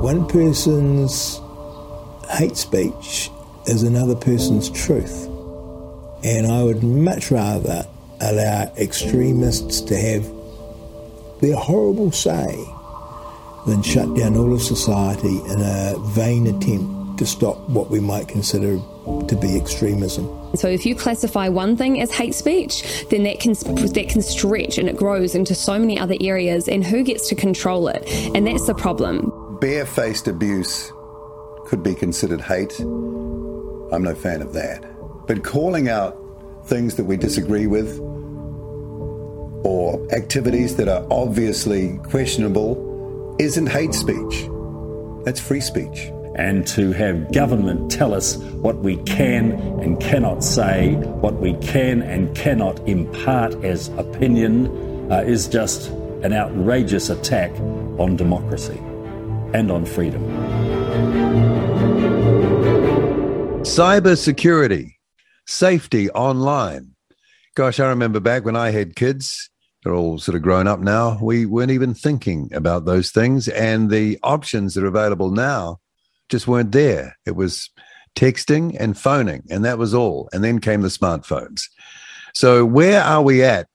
One person's hate speech is another person's truth. And I would much rather allow extremists to have their horrible say than shut down all of society in a vain attempt to stop what we might consider to be extremism. So if you classify one thing as hate speech, then that can that can stretch and it grows into so many other areas and who gets to control it? And that's the problem. Barefaced abuse could be considered hate. I'm no fan of that. But calling out things that we disagree with or activities that are obviously questionable isn't hate speech. That's free speech. And to have government tell us what we can and cannot say, what we can and cannot impart as opinion, uh, is just an outrageous attack on democracy and on freedom. Cyber security, safety online. Gosh, I remember back when I had kids, they're all sort of grown up now. We weren't even thinking about those things. And the options that are available now just weren't there. It was texting and phoning, and that was all. And then came the smartphones. So, where are we at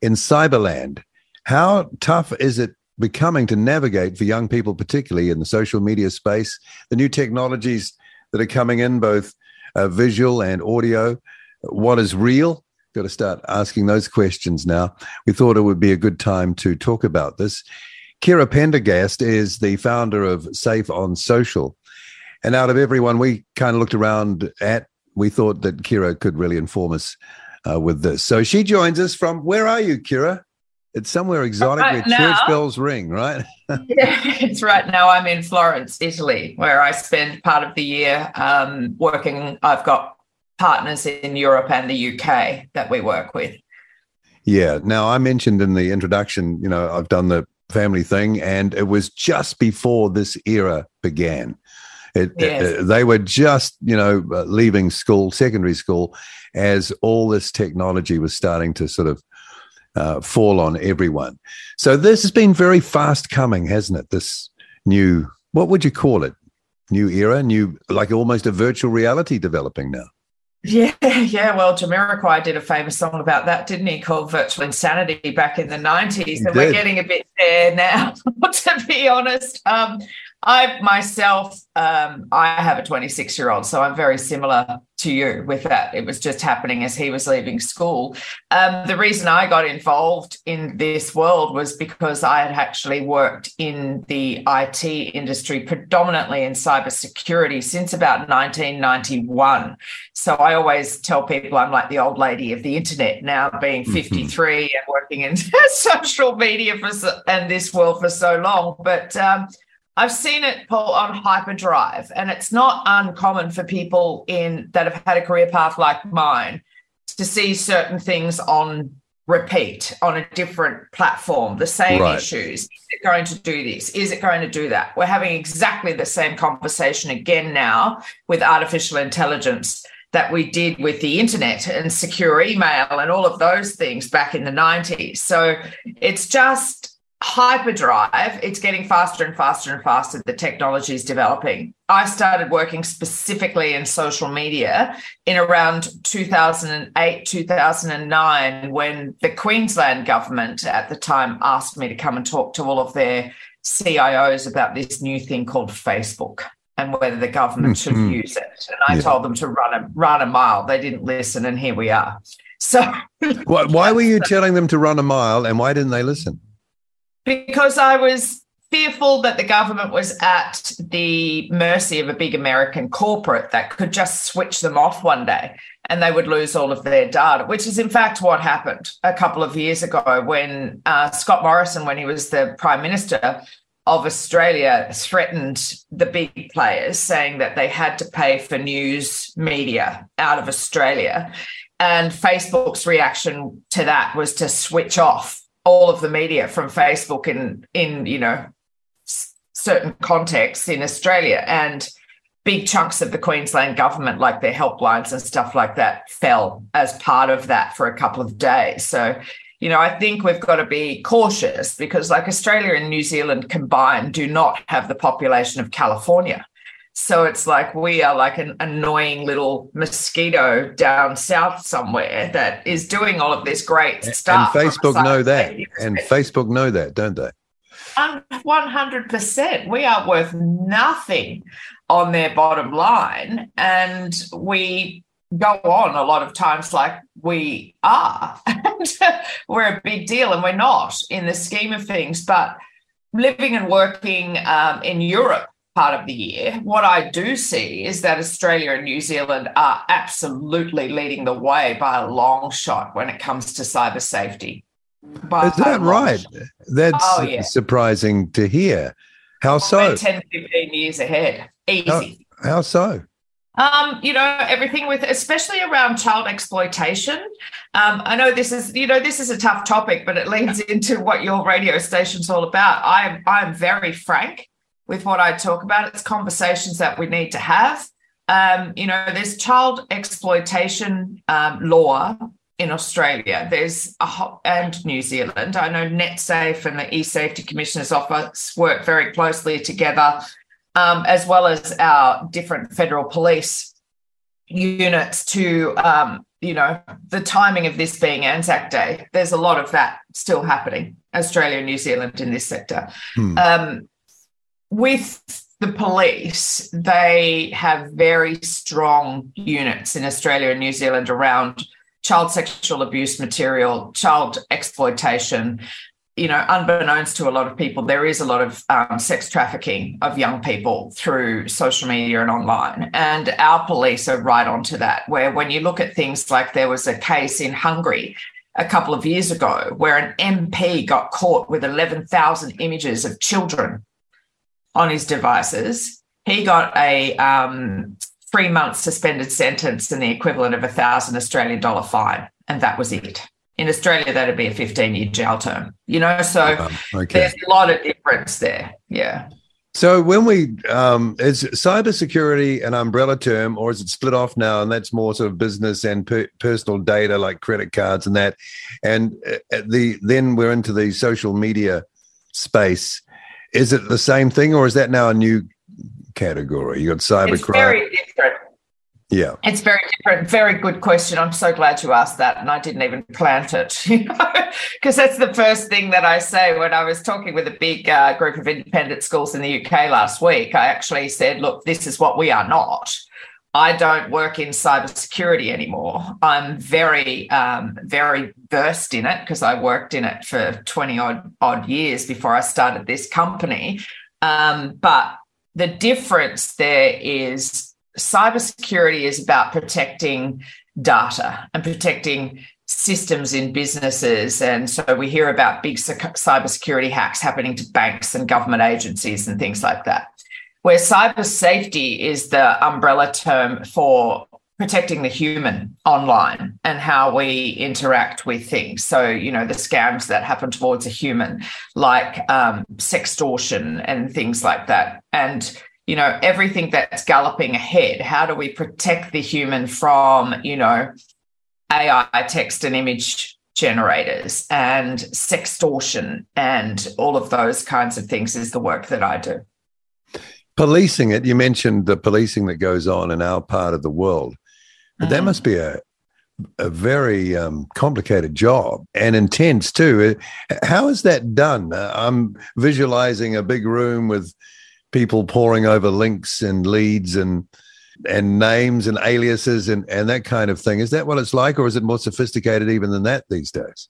in cyberland? How tough is it becoming to navigate for young people, particularly in the social media space? The new technologies that are coming in, both uh, visual and audio. What is real? Got to start asking those questions now. We thought it would be a good time to talk about this. Kirra Pendergast is the founder of Safe on Social. And out of everyone we kind of looked around at, we thought that Kirra could really inform us uh, with this. So she joins us from where are you, Kirra? It's somewhere exotic right where now, church bells ring, right? yeah, it's right now. I'm in Florence, Italy, where I spend part of the year um, working. I've got partners in Europe and the UK that we work with. Yeah. Now, I mentioned in the introduction, you know, I've done the family thing, and it was just before this era began. It, uh, yes. it, they were just, you know, uh, leaving school, secondary school, as all this technology was starting to sort of uh, fall on everyone. So this has been very fast coming, hasn't it? This new, what would you call it? New era, new, like almost a virtual reality developing now. Yeah, yeah. Well, Jamiroquai did a famous song about that, didn't he? Called "Virtual Insanity" back in the nineties, and we're getting a bit there now. to be honest, um, I myself, um, I have a 26 year old, so I'm very similar to you with that. It was just happening as he was leaving school. Um, the reason I got involved in this world was because I had actually worked in the IT industry, predominantly in cybersecurity, since about 1991. So I always tell people I'm like the old lady of the internet now, being mm-hmm. 53 mm-hmm. and working in social media for and this world for so long. But um, I've seen it pull on hyperdrive, and it's not uncommon for people in that have had a career path like mine to see certain things on repeat on a different platform, the same right. issues. Is it going to do this? Is it going to do that? We're having exactly the same conversation again now with artificial intelligence that we did with the internet and secure email and all of those things back in the 90s. So it's just hyperdrive it's getting faster and faster and faster the technology is developing. I started working specifically in social media in around 2008 2009 when the queensland government at the time asked me to come and talk to all of their cios about this new thing called facebook and whether the government should mm-hmm. use it. And i yeah. told them to run a run a mile. They didn't listen and here we are. So why, why were you telling them to run a mile and why didn't they listen because I was fearful that the government was at the mercy of a big American corporate that could just switch them off one day and they would lose all of their data, which is in fact what happened a couple of years ago when uh, Scott Morrison, when he was the Prime Minister of Australia, threatened the big players, saying that they had to pay for news media out of Australia. And Facebook's reaction to that was to switch off all of the media from Facebook in in you know certain contexts in Australia and big chunks of the Queensland government like their helplines and stuff like that fell as part of that for a couple of days so you know, I think we've got to be cautious because, like Australia and New Zealand combined, do not have the population of California. So it's like we are like an annoying little mosquito down south somewhere that is doing all of this great stuff. And Facebook know that. And Facebook know that, don't they? 100%. We are worth nothing on their bottom line. And we go on a lot of times like we are. and we're a big deal and we're not in the scheme of things. But living and working um, in Europe part of the year, what I do see is that Australia and New Zealand are absolutely leading the way by a long shot when it comes to cyber safety. Is that right? Shot. That's oh, yeah. surprising to hear. How so? 10, 15 years ahead. Easy. How, how so? Um, you know, everything with, especially around child exploitation. Um, I know this is, you know, this is a tough topic, but it leads into what your radio station's all about. I'm, I'm very frank with what I talk about. It's conversations that we need to have. Um, you know, there's child exploitation um, law in Australia. There's a, and New Zealand. I know NetSafe and the eSafety Commissioner's Office work very closely together um, as well as our different federal police units to, um, you know, the timing of this being Anzac Day. There's a lot of that still happening, Australia and New Zealand in this sector. Hmm. With the police, they have very strong units in Australia and New Zealand around child sexual abuse material, child exploitation, you know, unbeknownst to a lot of people, there is a lot of um, sex trafficking of young people through social media and online. And our police are right onto that. Where when you look at things like there was a case in Hungary a couple of years ago where an MP got caught with 11,000 images of children on his devices. He got a um, three month suspended sentence and the equivalent of a thousand Australian dollar fine. And that was it in Australia, that'd be a 15 year jail term, you know? So um, okay. there's a lot of difference there. Yeah. So when we, um, is cybersecurity an umbrella term or is it split off now? And that's more sort of business and per- personal data like credit cards and that. And uh, the then we're into the social media space. Is it the same thing or is that now a new category? You got cyber it's Very different. Yeah. It's very different. Very good question. I'm so glad you asked that. And I didn't even plant it, you know, because that's the first thing that I say when I was talking with a big uh, group of independent schools in the UK last week. I actually said, look, this is what we are not. I don't work in cybersecurity anymore. I'm very, um, very versed in it because I worked in it for 20 odd, odd years before I started this company. Um, but the difference there is cybersecurity is about protecting data and protecting systems in businesses. And so we hear about big cybersecurity hacks happening to banks and government agencies and things like that. Where cyber safety is the umbrella term for protecting the human online and how we interact with things. So, you know, the scams that happen towards a human, like um, sextortion and things like that. And you know everything that's galloping ahead how do we protect the human from you know ai text and image generators and sextortion and all of those kinds of things is the work that i do policing it you mentioned the policing that goes on in our part of the world but that must be a a very um, complicated job and intense too. How is that done? Uh, I'm visualizing a big room with people poring over links and leads and and names and aliases and, and that kind of thing. Is that what it's like, or is it more sophisticated even than that these days?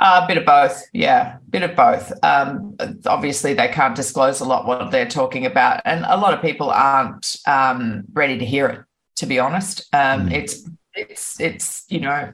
A uh, bit of both, yeah, a bit of both. Um, obviously, they can't disclose a lot what they're talking about, and a lot of people aren't um, ready to hear it. To be honest, um, mm. it's it's it's you know,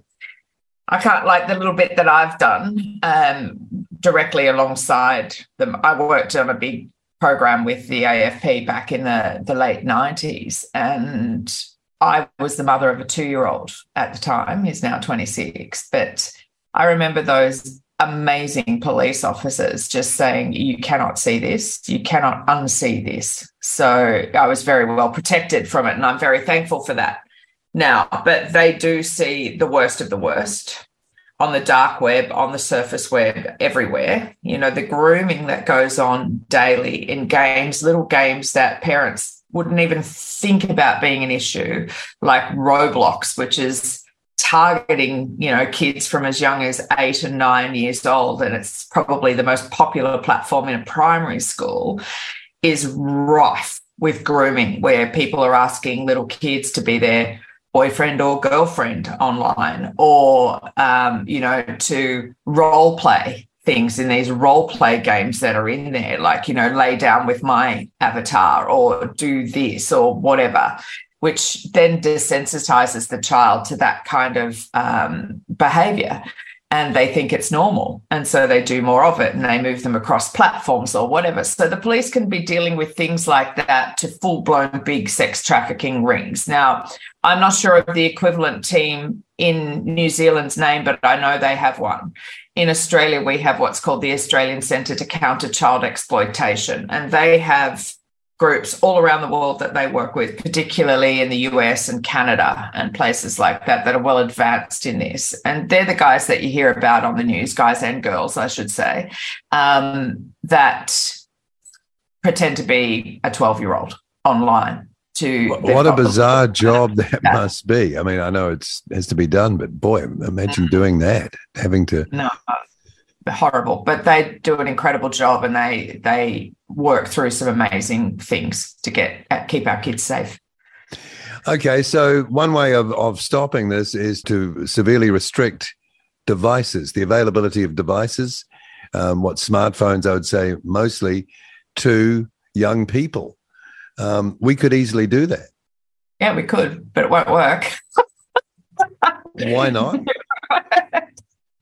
I can't like the little bit that I've done um, directly alongside them. I worked on a big program with the AFP back in the, the late 90s. And I was the mother of a two year old at the time. He's now 26. But I remember those amazing police officers just saying, You cannot see this, you cannot unsee this. So I was very well protected from it. And I'm very thankful for that now. But they do see the worst of the worst on the dark web, on the surface web, everywhere. You know, the grooming that goes on daily in games, little games that parents wouldn't even think about being an issue, like Roblox, which is targeting you know kids from as young as eight and nine years old and it's probably the most popular platform in a primary school is rife with grooming where people are asking little kids to be their boyfriend or girlfriend online or um, you know to role play things in these role play games that are in there like you know lay down with my avatar or do this or whatever which then desensitizes the child to that kind of um, behavior and they think it's normal. And so they do more of it and they move them across platforms or whatever. So the police can be dealing with things like that to full blown big sex trafficking rings. Now, I'm not sure of the equivalent team in New Zealand's name, but I know they have one. In Australia, we have what's called the Australian Centre to Counter Child Exploitation, and they have groups all around the world that they work with, particularly in the US and Canada and places like that, that are well advanced in this. And they're the guys that you hear about on the news, guys and girls, I should say, um, that pretend to be a 12 year old online. To what a bizarre job that must be. I mean, I know it's has to be done, but boy, imagine doing that, having to. No, horrible, but they do an incredible job and they they work through some amazing things to get uh, keep our kids safe. Okay, so one way of, of stopping this is to severely restrict devices, the availability of devices, um, what smartphones, I would say, mostly to young people. Um, we could easily do that. Yeah, we could, but it won't work. Why not?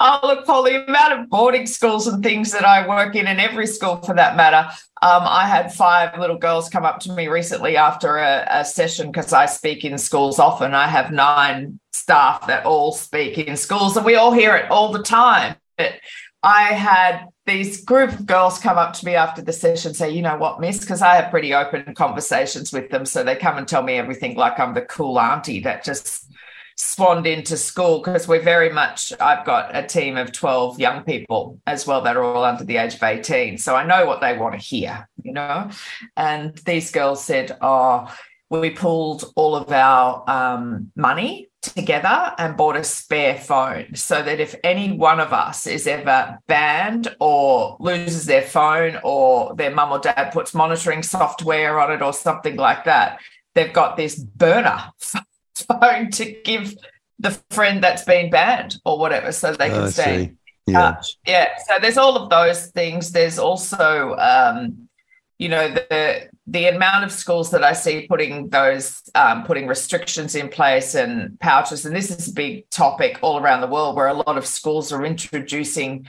Oh, look, Paul, the amount of boarding schools and things that I work in, and every school for that matter. Um, I had five little girls come up to me recently after a, a session because I speak in schools often. I have nine staff that all speak in schools, and we all hear it all the time. But I had these group of girls come up to me after the session say, you know what, miss, because I have pretty open conversations with them. So they come and tell me everything like I'm the cool auntie that just spawned into school because we're very much I've got a team of 12 young people as well that are all under the age of 18 so I know what they want to hear you know? And these girls said oh we pulled all of our um, money together and bought a spare phone so that if any one of us is ever banned or loses their phone or their mum or dad puts monitoring software on it or something like that they've got this burner phone to give the friend that's been banned or whatever so they can stay in touch. Yeah. So there's all of those things. There's also um, you know, the the amount of schools that I see putting those um, putting restrictions in place and pouches, and this is a big topic all around the world where a lot of schools are introducing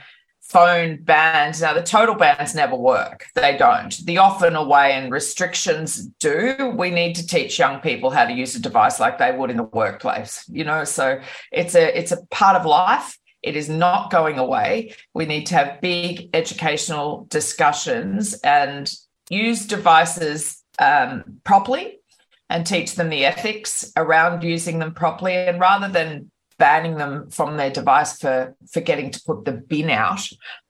phone bans. Now, the total bans never work. They don't. The off and away and restrictions do. We need to teach young people how to use a device like they would in the workplace. You know, so it's a it's a part of life. It is not going away. We need to have big educational discussions and use devices um, properly and teach them the ethics around using them properly. And rather than banning them from their device for forgetting to put the bin out.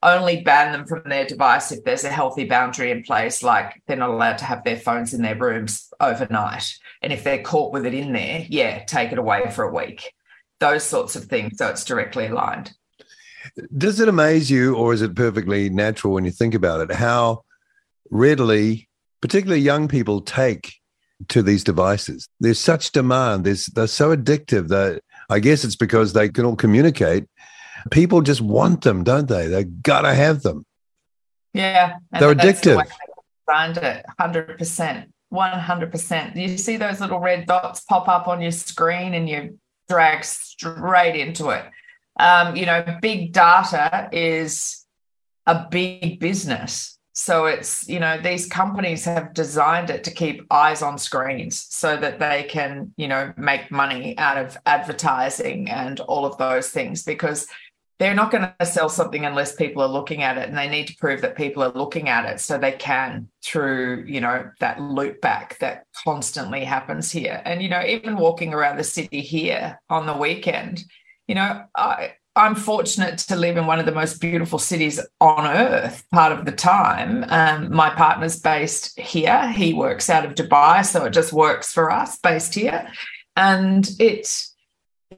Only ban them from their device if there's a healthy boundary in place, like they're not allowed to have their phones in their rooms overnight. And if they're caught with it in there, yeah, take it away for a week. Those sorts of things. So it's directly aligned. Does it amaze you, or is it perfectly natural when you think about it, how readily, particularly young people, take to these devices? There's such demand. There's, they're so addictive that I guess it's because they can all communicate. People just want them, don't they? They gotta have them. Yeah, they're addictive. Find it, hundred percent, one hundred percent. You see those little red dots pop up on your screen, and you drag straight into it. Um, you know, big data is a big business so it's, you know, these companies have designed it to keep eyes on screens so that they can, you know, make money out of advertising and all of those things because they're not going to sell something unless people are looking at it and they need to prove that people are looking at it so they can through you know that loop back that constantly happens here. And you know even walking around the city here on the weekend you know i I'm fortunate to live in one of the most beautiful cities on earth part of the time. Um, my partner's based here. He works out of Dubai, so it just works for us based here. And it's,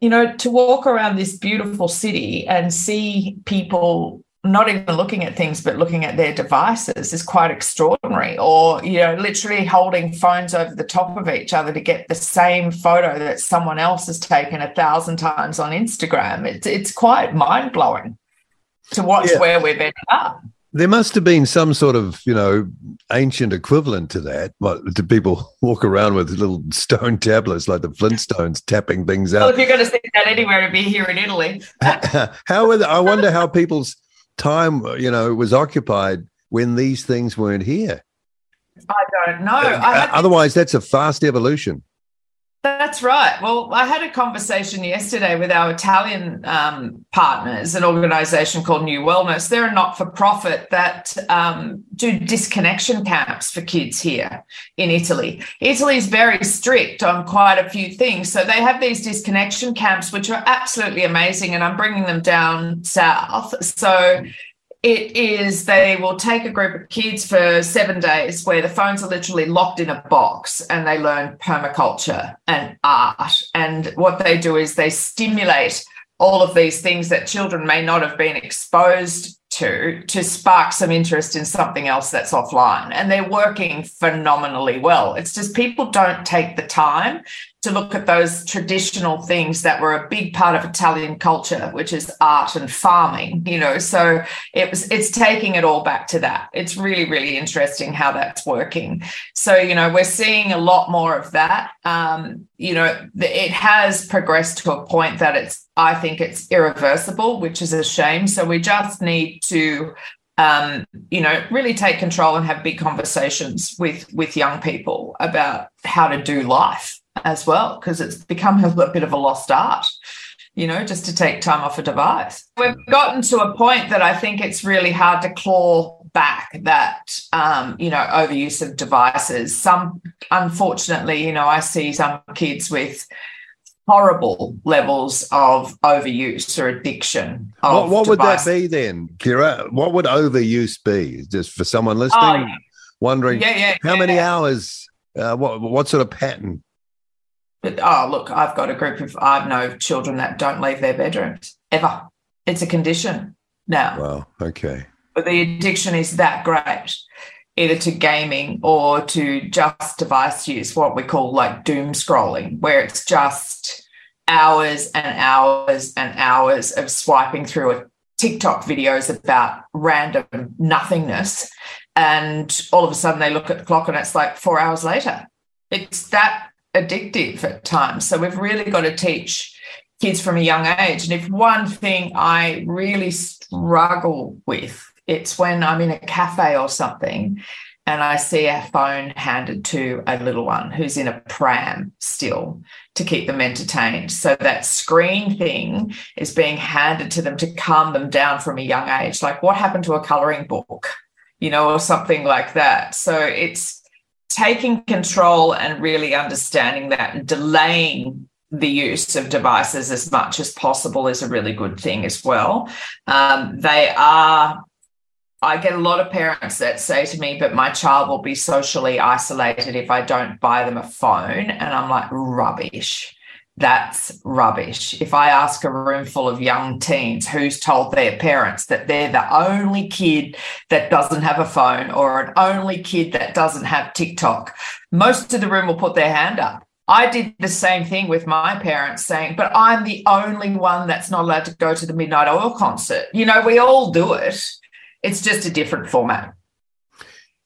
you know, to walk around this beautiful city and see people not even looking at things but looking at their devices is quite extraordinary or you know literally holding phones over the top of each other to get the same photo that someone else has taken a thousand times on instagram it's, it's quite mind-blowing to watch yeah. where we've ended up there must have been some sort of, you know, ancient equivalent to that. What, do people walk around with little stone tablets like the Flintstones tapping things out? Well, if you're going to see that anywhere, to be here in Italy. how are the, I wonder how people's time, you know, was occupied when these things weren't here? I don't know. I otherwise, that's a fast evolution. That's right. Well, I had a conversation yesterday with our Italian um, partners, an organization called New Wellness. They're a not for profit that um, do disconnection camps for kids here in Italy. Italy is very strict on quite a few things. So they have these disconnection camps, which are absolutely amazing. And I'm bringing them down south. So it is they will take a group of kids for seven days where the phones are literally locked in a box and they learn permaculture and art. And what they do is they stimulate all of these things that children may not have been exposed to to spark some interest in something else that's offline and they're working phenomenally well it's just people don't take the time to look at those traditional things that were a big part of Italian culture, which is art and farming, you know. So it was it's taking it all back to that. It's really, really interesting how that's working. So, you know, we're seeing a lot more of that. Um, you know, it has progressed to a point that it's I think it's irreversible, which is a shame. So we just need to um, you know, really take control and have big conversations with with young people about how to do life as well, because it's become a bit of a lost art, you know, just to take time off a device. We've gotten to a point that I think it's really hard to claw back that, um, you know, overuse of devices. Some, unfortunately, you know, I see some kids with horrible levels of overuse or addiction. Of what, what would that be then, Kirra? What would overuse be? Just for someone listening, oh, yeah. wondering yeah, yeah, how many hours, uh, what, what sort of pattern? But oh, look, I've got a group of I know children that don't leave their bedrooms ever. It's a condition now. Wow. Okay. But the addiction is that great, either to gaming or to just device use, what we call like doom scrolling, where it's just hours and hours and hours of swiping through a TikTok videos about random nothingness. And all of a sudden they look at the clock and it's like four hours later. It's that addictive at times. So we've really got to teach kids from a young age. And if one thing I really struggle with, it's when I'm in a cafe or something and I see a phone handed to a little one who's in a pram still to keep them entertained. So that screen thing is being handed to them to calm them down from a young age. Like what happened to a coloring book, you know, or something like that. So it's taking control and really understanding that and delaying the use of devices as much as possible is a really good thing as well. Um, they are, I get a lot of parents that say to me, but my child will be socially isolated if I don't buy them a phone. And I'm like, rubbish that's rubbish. If I ask a room full of young teens who's told their parents that they're the only kid that doesn't have a phone or an only kid that doesn't have TikTok, most of the room will put their hand up. I did the same thing with my parents saying, but I'm the only one that's not allowed to go to the Midnight Oil concert. You know, we all do it. It's just a different format.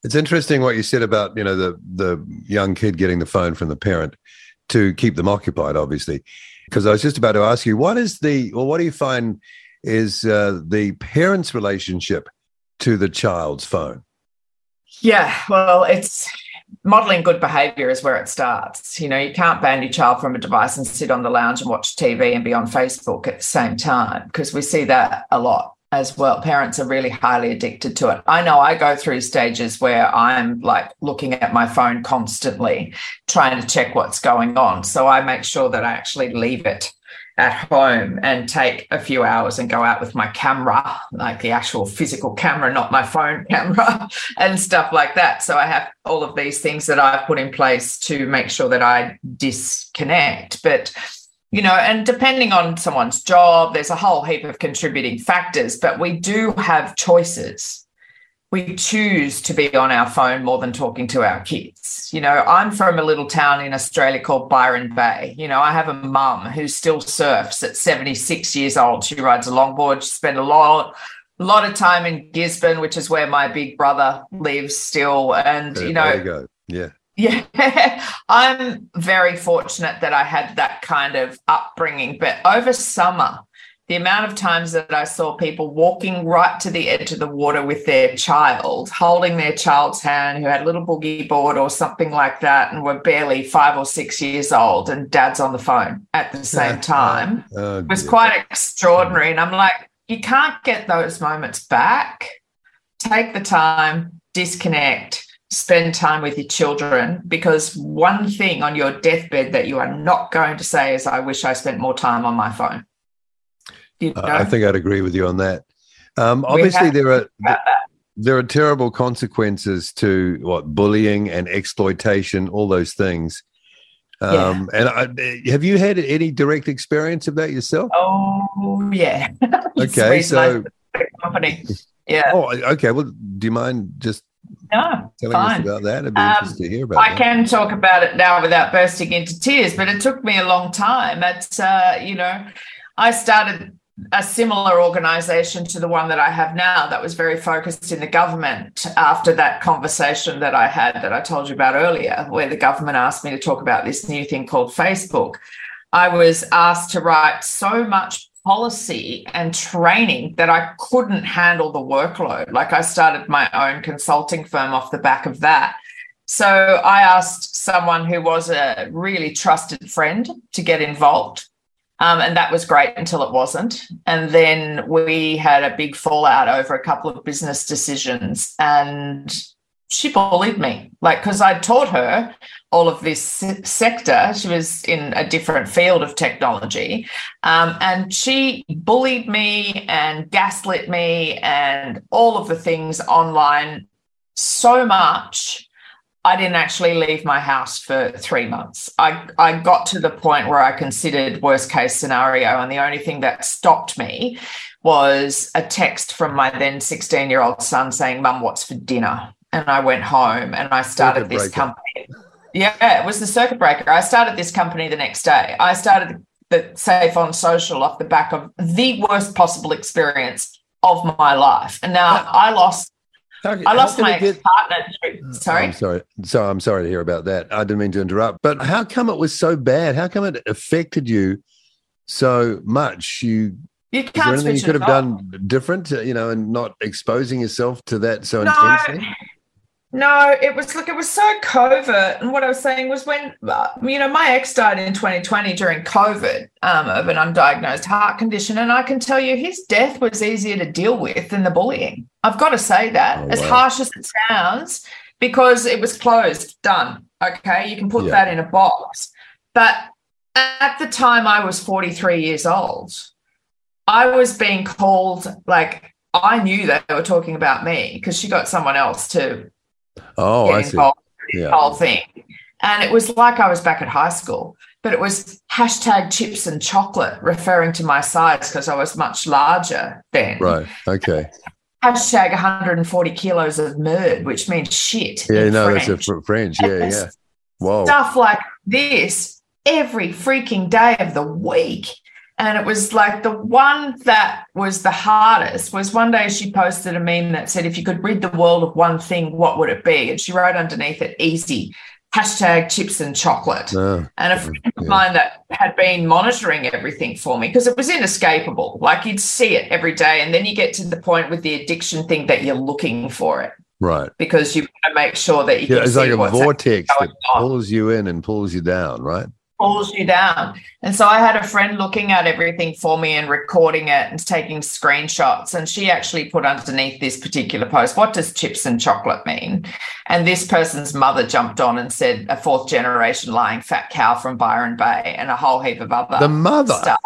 It's interesting what you said about, you know, the the young kid getting the phone from the parent to keep them occupied, obviously. Because I was just about to ask you, what is the, or what do you find is uh, the parent's relationship to the child's phone? Yeah, well, it's modeling good behavior is where it starts. You know, you can't ban your child from a device and sit on the lounge and watch TV and be on Facebook at the same time because we see that a lot as well. Parents are really highly addicted to it. I know I go through stages where I'm like looking at my phone constantly, trying to check what's going on. So I make sure that I actually leave it at home and take a few hours and go out with my camera, like the actual physical camera, not my phone camera, and stuff like that. So I have all of these things that I've put in place to make sure that I disconnect. But you know, and depending on someone's job, there's a whole heap of contributing factors, but we do have choices we choose to be on our phone more than talking to our kids. You know, I'm from a little town in Australia called Byron Bay. You know, I have a mum who still surfs at 76 years old. She rides a longboard. She spent a lot, a lot of time in Gisborne, which is where my big brother lives still. And, you know, there you go. Yeah. Yeah, I'm very fortunate that I had that kind of upbringing. But over summer, the amount of times that I saw people walking right to the edge of the water with their child, holding their child's hand, who had a little boogie board or something like that, and were barely five or six years old, and dad's on the phone at the same time oh, was quite extraordinary. And I'm like, you can't get those moments back. Take the time, disconnect, spend time with your children because one thing on your deathbed that you are not going to say is, I wish I spent more time on my phone. You know? I think I'd agree with you on that. Um, obviously, there are there are terrible consequences to what bullying and exploitation, all those things. Um, yeah. And I, have you had any direct experience of that yourself? Oh yeah. okay, so company. Yeah. Oh, okay. Well, do you mind just no, telling fine. us about that? I'd be um, interested to hear about. I that. can talk about it now without bursting into tears, but it took me a long time. It's uh, you know, I started a similar organization to the one that I have now that was very focused in the government after that conversation that I had that I told you about earlier, where the government asked me to talk about this new thing called Facebook. I was asked to write so much policy and training that I couldn't handle the workload. Like I started my own consulting firm off the back of that. So I asked someone who was a really trusted friend to get involved. Um, and that was great until it wasn't. And then we had a big fallout over a couple of business decisions. And she bullied me, like, because I taught her all of this sector. She was in a different field of technology. Um, and she bullied me and gaslit me and all of the things online so much I didn't actually leave my house for three months. I, I got to the point where I considered worst case scenario. And the only thing that stopped me was a text from my then 16 year old son saying, Mum, what's for dinner? And I went home and I started this company. Yeah, it was the circuit breaker. I started this company the next day. I started the Safe on Social off the back of the worst possible experience of my life. And now I lost I lost my get... partner. Mm, sorry. I'm sorry. So I'm sorry to hear about that. I didn't mean to interrupt. But how come it was so bad? How come it affected you so much? You you can't. Is there anything you could have done different, you know, and not exposing yourself to that so no, intensely? No, it was like it was so covert. And what I was saying was when, uh, you know, my ex died in 2020 during COVID um, of an undiagnosed heart condition. And I can tell you his death was easier to deal with than the bullying. I've got to say that, oh, as harsh as it sounds, because it was closed, done. Okay. You can put yeah. that in a box. But at the time I was 43 years old, I was being called like, I knew that they were talking about me because she got someone else to Oh, I see. Yeah. Whole thing. And it was like I was back at high school, but it was hashtag chips and chocolate, referring to my size because I was much larger then. Right. Okay. Hashtag 140 kilos of merd, which means shit. Yeah, no, French. that's a French. Yeah, yeah. Whoa. Stuff like this every freaking day of the week. And it was like the one that was the hardest was one day she posted a meme that said, if you could rid the world of one thing, what would it be? And she wrote underneath it, easy, hashtag chips and chocolate. Oh, and a friend yeah. of mine that had been monitoring everything for me because it was inescapable. Like you'd see it every day. And then you get to the point with the addiction thing that you're looking for it. Right. Because you want to make sure that you yeah, it's like a vortex that pulls you in and pulls you down, right? Pulls you down. And so I had a friend looking at everything for me and recording it and taking screenshots. And she actually put underneath this particular post, What does chips and chocolate mean? And this person's mother jumped on and said, A fourth generation lying fat cow from Byron Bay and a whole heap of other the mother. stuff.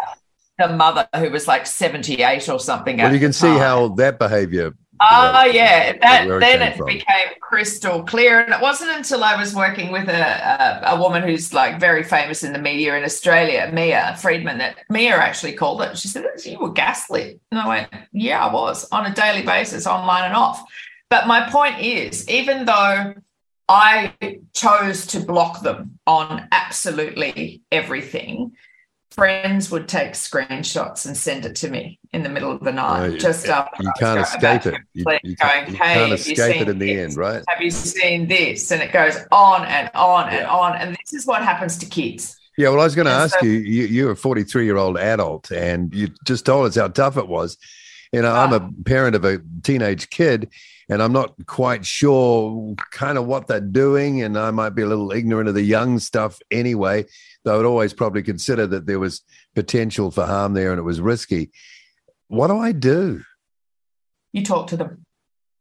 the mother who was like 78 or something. Well, you can see how that behavior. Oh, yeah. That then it, it became crystal clear. And it wasn't until I was working with a, a, a, woman who's like very famous in the media in Australia, Mia Freedman, that Mia actually called it. She said, You were gaslit. And I went, Yeah, I was on a daily basis, online and off. But my point is, even though I chose to block them on absolutely everything, friends would take screenshots and send it to me in the middle of the night. Oh, just after you can't escape it. You, you, going, you hey, can't escape it in the this? end, right? Have you seen this? And it goes on and on and on. And this is what happens to kids. Yeah, well, I was going to ask so, you, you. You're a 43 year old adult, and you just told us how tough it was. You know, I'm a ah. parent of a teenage kid, and I'm not quite sure kind of what they're doing, and I might be a little ignorant of the young stuff anyway. I would always probably consider that there was potential for harm there and it was risky. What do I do? You talk to them.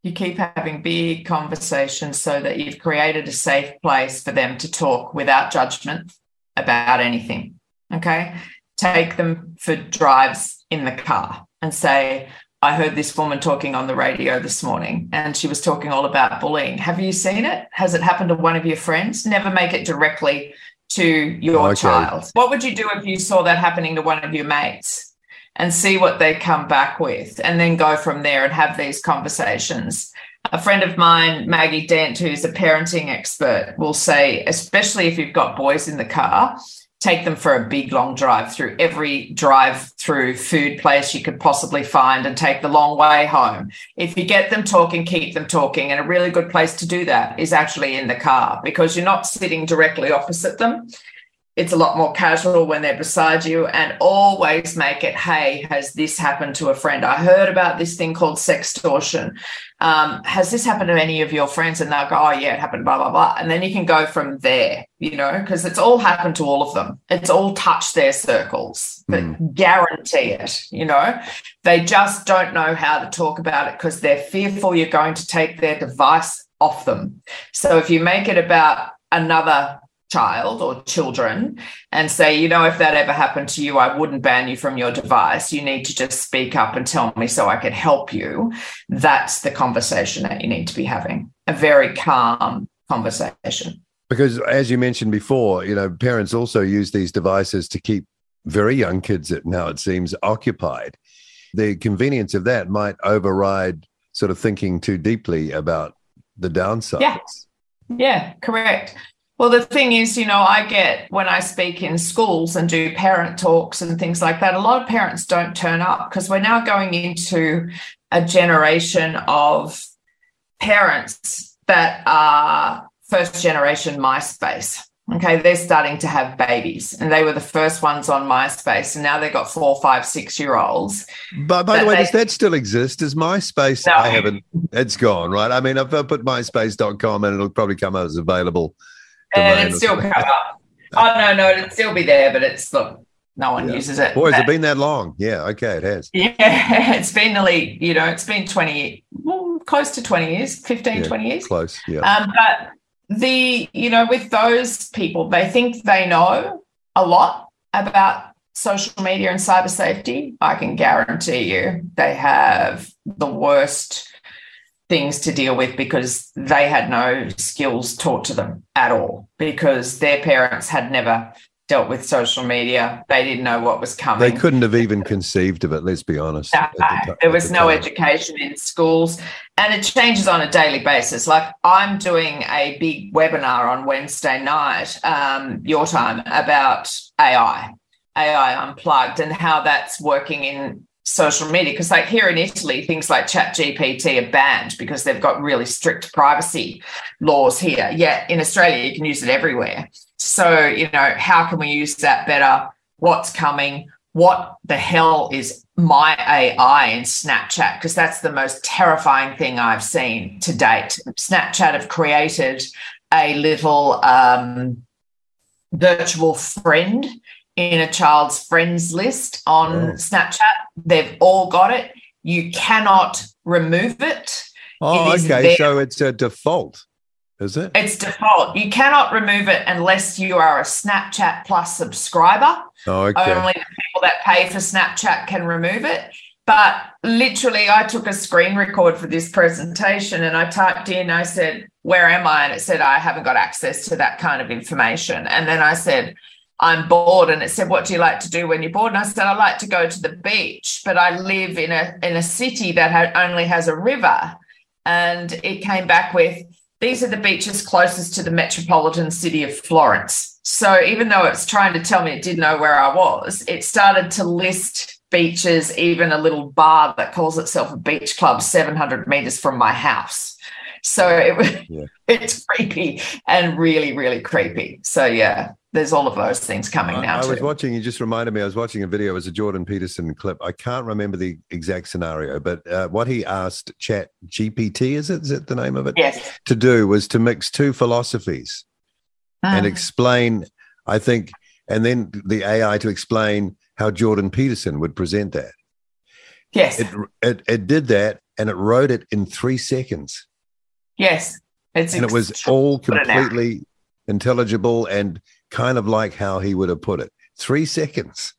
You keep having big conversations so that you've created a safe place for them to talk without judgment about anything. Okay. Take them for drives in the car and say, I heard this woman talking on the radio this morning and she was talking all about bullying. Have you seen it? Has it happened to one of your friends? Never make it directly to your okay. child. What would you do if you saw that happening to one of your mates and see what they come back with and then go from there and have these conversations? A friend of mine, Maggie Dent, who's a parenting expert, will say, especially if you've got boys in the car, take them for a big long drive through every drive through food place you could possibly find and take the long way home. If you get them talking, keep them talking. And a really good place to do that is actually in the car because you're not sitting directly opposite them it's a lot more casual when they're beside you and always make it hey has this happened to a friend? I heard about this thing called sextortion. Um, has this happened to any of your friends? And they'll go oh yeah it happened blah blah blah. And then you can go from there you know because it's all happened to all of them. It's all touched their circles but mm. guarantee it you know? They just don't know how to talk about it because they're fearful you're going to take their device off them. So if you make it about another child or children and say, you know, if that ever happened to you, I wouldn't ban you from your device. You need to just speak up and tell me so I can help you. That's the conversation that you need to be having a very calm conversation. Because as you mentioned before, you know, parents also use these devices to keep very young kids at now it seems occupied. The convenience of that might override sort of thinking too deeply about the downsides. Yeah. Yeah, correct. Well, the thing is, you know, I get when I speak in schools and do parent talks and things like that, a lot of parents don't turn up because we're now going into a generation of parents that are first generation MySpace. Okay, they're starting to have babies, and they were the first ones on MySpace, and now they've got four, five, six year olds. But by the way, they, does that still exist? Does MySpace? No. I haven't. It's gone, right? I mean, I've put MySpace.com, and it'll probably come out as available and it still come up. Oh no, no, it'd still be there, but it's look, no one yeah. uses it. Boy, has it been that long? Yeah, okay, it has. Yeah, it's been nearly, you know, it's been 20, well, close to 20 years, 15, yeah, 20 years. Close, yeah. Um, but the, you know, with those people, they think they know a lot about social media and cyber safety. I can guarantee you they have the worst things to deal with because they had no skills taught to them at all because their parents had never dealt with social media. They didn't know what was coming. They couldn't have even conceived of it, let's be honest. No, the there was the no education in schools and it changes on a daily basis. Like I'm doing a big webinar on Wednesday night, um, your time, about AI. AI unplugged and how that's working in social media because like here in italy things like chat gpt are banned because they've got really strict privacy laws here. Yet in australia you can use it everywhere. So you know how can we use that better? What's coming? What the hell is my ai in snapchat? Because that's the most terrifying thing i've seen to date. Snapchat have created a little um, virtual friend in a child's friends list on oh. Snapchat. They've all got it. You cannot remove it. Oh, it okay. There. So it's a default. Is it? It's default. You cannot remove it unless you are a Snapchat Plus subscriber. Oh, okay. Only the people that pay for Snapchat can remove it. But literally, I took a screen record for this presentation and I typed in, I said, Where am I? And it said, I haven't got access to that kind of information. And then I said, I'm bored. And it said, What do you like to do when you're bored? And I said, I like to go to the beach, but I live in a in a city that ha- only has a river. And it came back with these are the beaches closest to the metropolitan city of Florence. So even though it's trying to tell me it didn't know where I was, it started to list beaches, even a little bar that calls itself a beach club 700 meters from my house. So it, yeah. it's creepy and really, really creepy. So yeah, there's all of those things coming now. I, I was watching. You just reminded me. I was watching a video. It was a Jordan Peterson clip. I can't remember the exact scenario, but uh, what he asked Chat GPT is it? Is it the name of it? Yes. To do was to mix two philosophies and ah. explain. I think, and then the AI to explain how Jordan Peterson would present that. Yes. It, it, it did that and it wrote it in three seconds. Yes. It's and it was all completely intelligible and kind of like how he would have put it. Three seconds.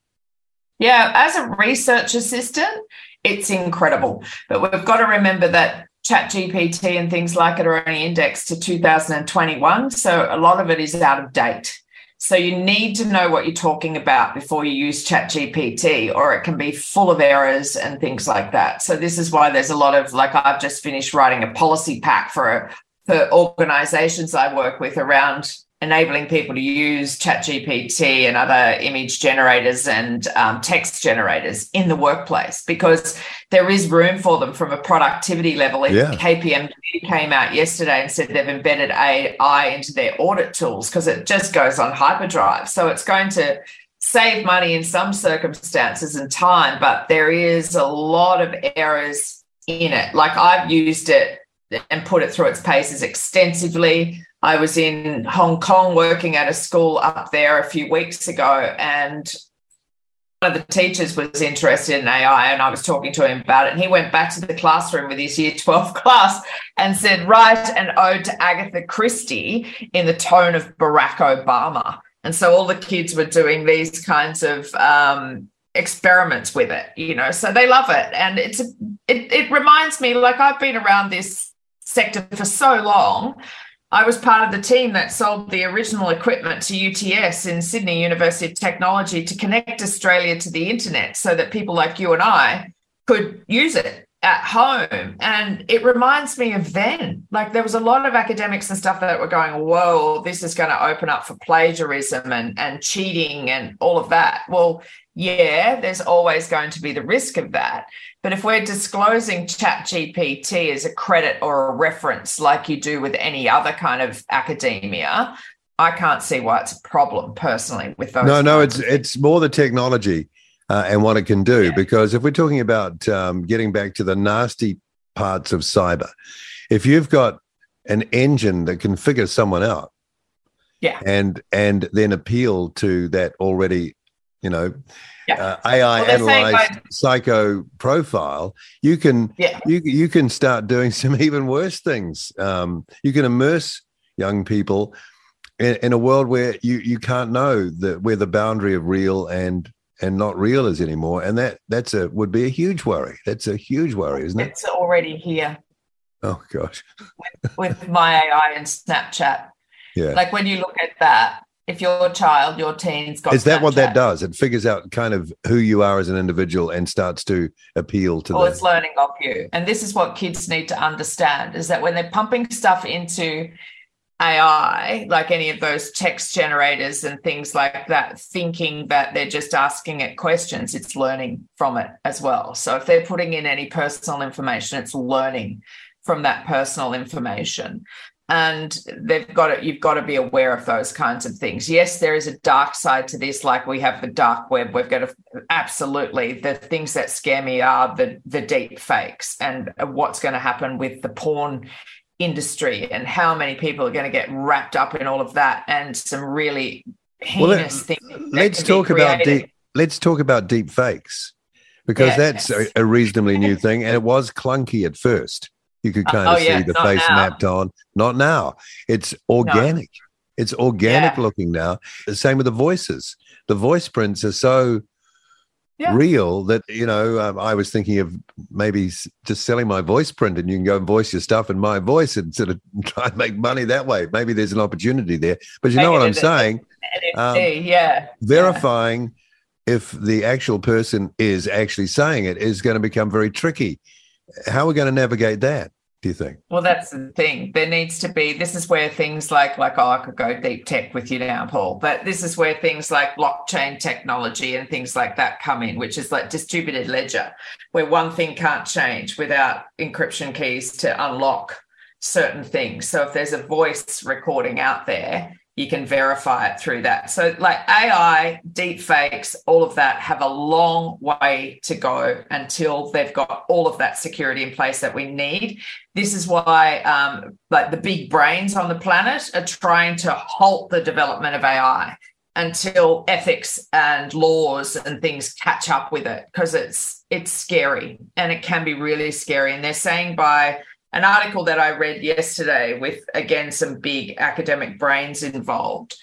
Yeah, as a research assistant, it's incredible. But we've got to remember that ChatGPT and things like it are only indexed to 2021. So a lot of it is out of date. So you need to know what you're talking about before you use ChatGPT, or it can be full of errors and things like that. So this is why there's a lot of like I've just finished writing a policy pack for for organizations I work with around enabling people to use ChatGPT and other image generators and um, text generators in the workplace because there is room for them from a productivity level. Yeah. KPMG came out yesterday and said they've embedded AI into their audit tools because it just goes on hyperdrive. So it's going to save money in some circumstances and time, but there is a lot of errors in it. Like I've used it and put it through its paces extensively. I was in Hong Kong working at a school up there a few weeks ago, and one of the teachers was interested in AI, and I was talking to him about it. And he went back to the classroom with his year 12 class and said, Write an ode to Agatha Christie in the tone of Barack Obama. And so all the kids were doing these kinds of um, experiments with it, you know, so they love it. And it's a, it, it reminds me like I've been around this sector for so long I was part of the team that sold the original equipment to UTS in Sydney University of Technology to connect Australia to the internet so that people like you and I could use it at home. And it reminds me of then. Like there was a lot of academics and stuff that were going, whoa, this is going to open up for plagiarism and, and cheating and all of that. Well, yeah, there's always going to be the risk of that. But if we're disclosing Chat GPT as a credit or a reference, like you do with any other kind of academia, I can't see why it's a problem personally with those. No, no, it's it's more the technology uh, and what it can do. Yeah. Because if we're talking about um, getting back to the nasty parts of cyber, if you've got an engine that can figure someone out, yeah, and and then appeal to that already you know, yeah. uh, AI well, analyzed psycho profile, you can yeah. you you can start doing some even worse things. Um, you can immerse young people in, in, a world where you you can't know the where the boundary of real and and not real is anymore, and that that's a would be a huge worry. That's a huge worry, isn't it? It's already here. Oh gosh, with, with my AI and Snapchat. Yeah, like when you look at that, if your child, your teen's got is that Snapchat, what that does? It figures out kind of who you are as an individual and starts to appeal to. Well, them. it's learning of you, and this is what kids need to understand: is that when they're pumping stuff into AI, like any of those text generators and things like that, thinking that they're just asking it questions, it's learning from it as well. So if they're putting in any personal information, it's learning from that personal information and they've got to you've got to be aware of those kinds of things. Yes there is a dark side to this like we have the dark web. We've got to absolutely the things that scare me are the the deep fakes and what's going to happen with the porn industry and how many people are going to get wrapped up in all of that and some really heinous well, things let's talk about deep let's talk about deep fakes because that's a, a reasonably new thing and it was clunky at first You could kind of oh, yeah, see the face now. mapped on. Not now. It's organic. No. It's organic yeah. looking now. The same with the voices. The voice prints are so yeah. real that you know um, i was thinking of maybe just selling my voice print and you can go and voice your stuff in my voice and sort of try and make money that way maybe there's an opportunity there but you know what i'm saying um, yeah verifying yeah. if the actual person is actually saying it is going to become very tricky how are we going to navigate that do you think? Well, that's the thing. There needs to be. This is where things like like oh, I could go deep tech with you now, Paul. But this is where things like blockchain technology and things like that come in, which is like distributed ledger, where one thing can't change without encryption keys to unlock certain things. So if there's a voice recording out there, you can verify it through that. So, like AI, deep fakes, all of that have a long way to go until they've got all of that security in place that we need. This is why, um, like the big brains on the planet are trying to halt the development of AI until ethics and laws and things catch up with it because it's it's scary and it can be really scary. And they're saying by an article that I read yesterday with, again, some big academic brains involved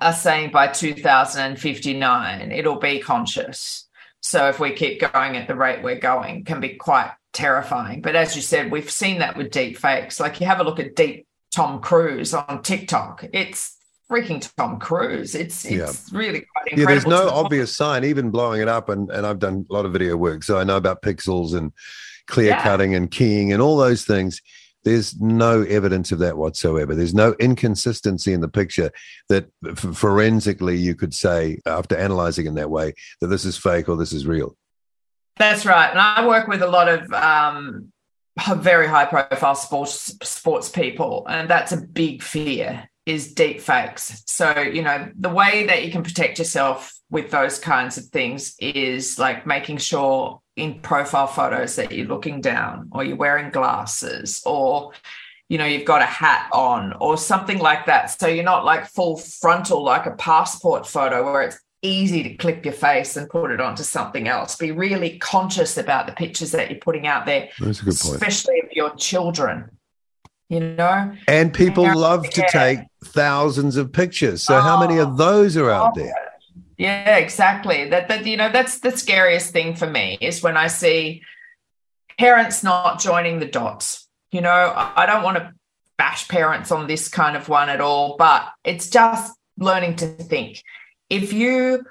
are saying by 2059 it'll be conscious. So if we keep going at the rate we're going, can be quite terrifying. But as you said, we've seen that with deep fakes. Like you have a look at deep Tom Cruise on TikTok. It's freaking Tom Cruise. It's it's yeah. really quite incredible. Yeah, there's no obvious sign, even blowing it up, and, and I've done a lot of video work, so I know about pixels and clear yeah. cutting and keying and all those things. There's no evidence of that whatsoever. There's no inconsistency in the picture that f- forensically you could say, after analyzing in that way, that this is fake or this is real. That's right. And I work with a lot of um, very high profile sports sports people, and that's a big fear is deep fakes. So, you know, the way that you can protect yourself with those kinds of things is like making sure in profile photos that you're looking down or you're wearing glasses or you know you've got a hat on or something like that so you're not like full frontal like a passport photo where it's easy to clip your face and put it onto something else be really conscious about the pictures that you're putting out there That's a good point. especially of your children you know? And people love to take thousands of pictures. So oh, how many of oh, those are out oh, there? Yeah, exactly. That that you know that's the scariest thing for me is when I see parents not joining the dots. You know, I don't want to bash parents on this kind of one at all, but it's just learning to think. If you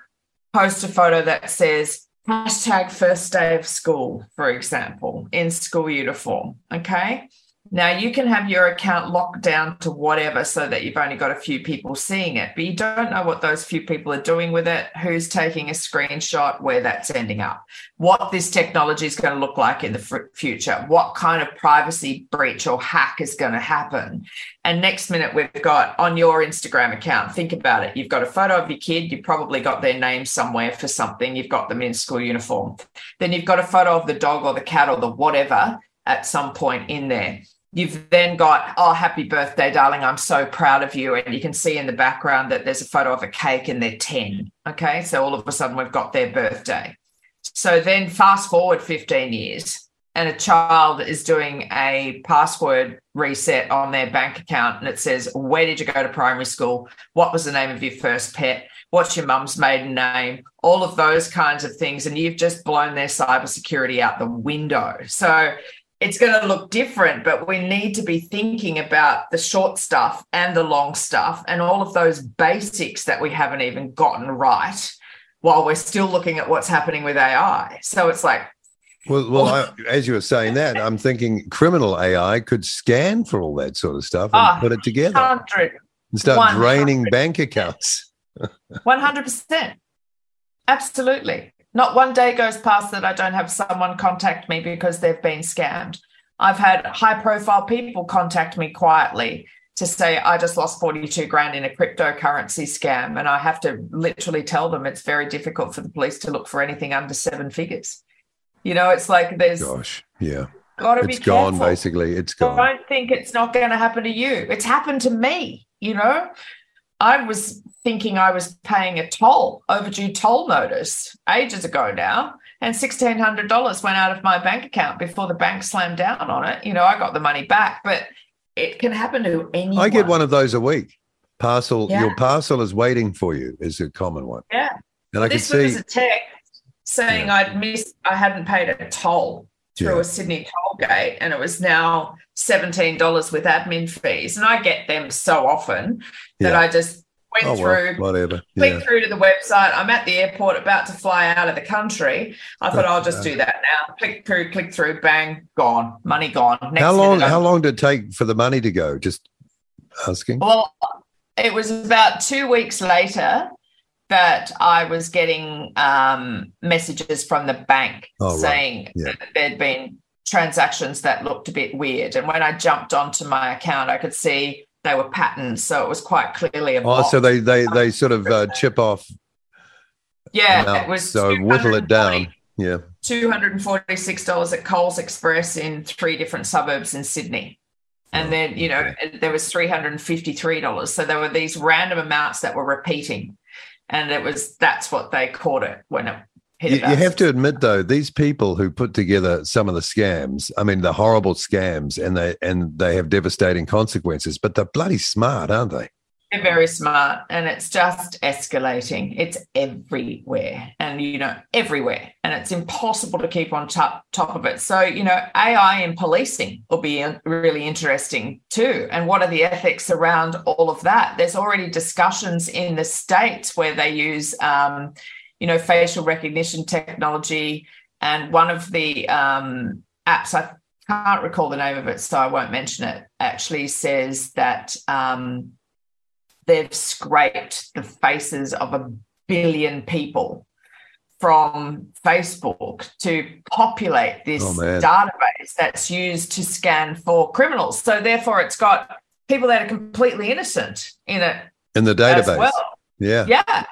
post a photo that says hashtag first day of school, for example, in school uniform, okay, now you can have your account locked down to whatever so that you've only got a few people seeing it, but you don't know what those few people are doing with it, who's taking a screenshot, where that's ending up, what this technology is going to look like in the future, what kind of privacy breach or hack is going to happen. And next minute, we've got on your Instagram account, think about it. You've got a photo of your kid, you've probably got their name somewhere for something, you've got them in school uniform. Then you've got a photo of the dog or the cat or the whatever at some point in there You've then got, oh, happy birthday, darling. I'm so proud of you. And you can see in the background that there's a photo of a cake and they're 10. Okay. So all of a sudden we've got their birthday. So then fast forward 15 years and a child is doing a password reset on their bank account and it says, Where did you go to primary school? What was the name of your first pet? What's your mum's maiden name? All of those kinds of things. And you've just blown their cybersecurity out the window. So it's going to look different, but we need to be thinking about the short stuff and the long stuff and all of those basics that we haven't even gotten right while we're still looking at what's happening with AI. So it's like, well, well, oh. I, as you were saying that, I'm thinking criminal AI could scan for all that sort of stuff and oh, put it together 100, and start 100. draining bank accounts. 100%. Absolutely. Not one day goes past that I don't have someone contact me because they've been scammed. I've had high profile people contact me quietly to say, I just lost 42 grand in a cryptocurrency scam. And I have to literally tell them it's very difficult for the police to look for anything under seven figures. You know, it's like there's. Gosh, yeah. Gotta it's be gone, careful. basically. It's gone. Don't think it's not going to happen to you. It's happened to me, you know? I was thinking I was paying a toll, overdue toll notice ages ago now. and $1,600 went out of my bank account before the bank slammed down on it. You know, I got the money back, but it can happen to anyone. I get one of those a week. Parcel, yeah. your parcel is waiting for you is a common one. Yeah. And I this can see. was a text saying yeah. I'd missed, I hadn't paid a toll through yeah. a Sydney toll gate and it was now $17 with admin fees. And I get them so often that I just went oh, through, well, whatever. yeah. through to the website. I'm at the airport about to fly out of the country. I thought I'll just do that now. Click through, click through, bang, gone, money gone. Next how long? How long did it take for the money to go? Just asking. Well, it was about two weeks later that I was getting um, messages from the bank oh, saying right. yeah. that there'd been transactions that looked a bit weird. And when I jumped onto my account, I could see they were patterns, so it was quite clearly a. Oh, so they they they sort of uh, chip off. Yeah, it was so whittle it down. Yeah, two hundred and forty six dollars at Coles Express in three different suburbs in Sydney, and oh, then you know okay. there was three hundred and fifty three dollars. So there were these random amounts that were repeating, and it was that's what they caught it when it you, you, have to admit though these people who put together some of the scams i mean the horrible scams and they and they have devastating consequences but they're bloody smart aren't they? They're very smart and it's just escalating. It's everywhere and you know everywhere and it's impossible to keep on top top of it. So you know ai in policing will be really interesting too. And what are the ethics around all of that? There's already discussions in the states where they use um, you know, facial recognition technology. And one of the um, apps, I can't recall the name of it, so I won't mention it, actually says that um, they've scraped the faces of a billion people from Facebook to populate this oh, database that's used to scan for criminals. So therefore, it's got people that are completely innocent in it in the database. Well. Yeah, yeah.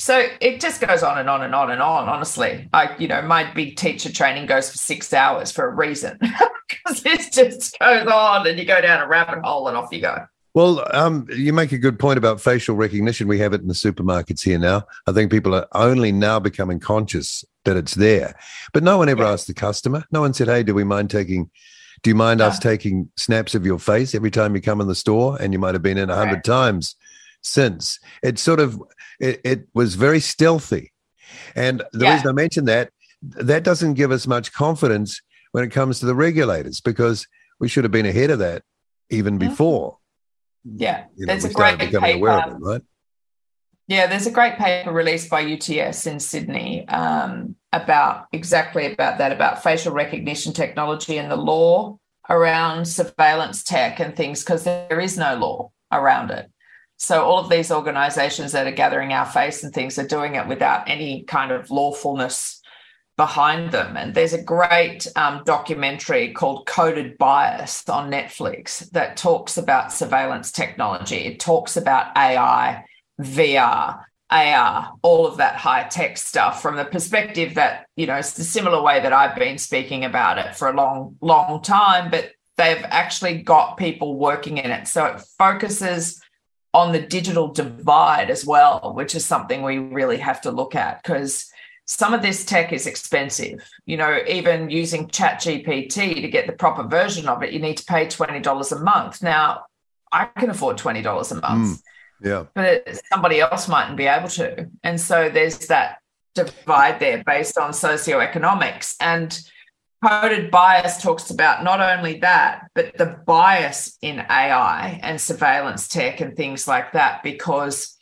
So it just goes on and on and on and on. Honestly, I, you know, my big teacher training goes for six hours for a reason because it just goes on, and you go down a rabbit hole, and off you go. Well, um, you make a good point about facial recognition. We have it in the supermarkets here now. I think people are only now becoming conscious that it's there, but no one ever yeah. asked the customer. No one said, "Hey, do we mind taking?" Do you mind us taking snaps of your face every time you come in the store? And you might have been in a hundred right. times since. It's sort of it, it was very stealthy. And the yeah. reason I mention that, that doesn't give us much confidence when it comes to the regulators because we should have been ahead of that even mm-hmm. before. Yeah, you know, there's a great paper. It, right? Yeah, there's a great paper released by UTS in Sydney um, about exactly about that, about facial recognition technology and the law around surveillance tech and things, because there is no law around it. So all of these organizations that are gathering our face and things are doing it without any kind of lawfulness behind them. And there's a great um, documentary called Coded Bias on Netflix that talks about surveillance technology. It talks about AI, VR, AR, all of that high tech stuff from the perspective that, you know, it's the similar way that I've been speaking about it for a long, long time, but they've actually got people working in it. So it focuses on the digital divide as well, which is something we really have to look at because some of this tech is expensive. You know, even using ChatGPT to get the proper version of it, you need to pay $20 a month. Now, I can afford $20 a month. Mm, yeah. But somebody else mightn't be able to. And so there's that divide there based on socioeconomics. And coded bias talks about not only that, but the bias in AI and surveillance tech and things like that, because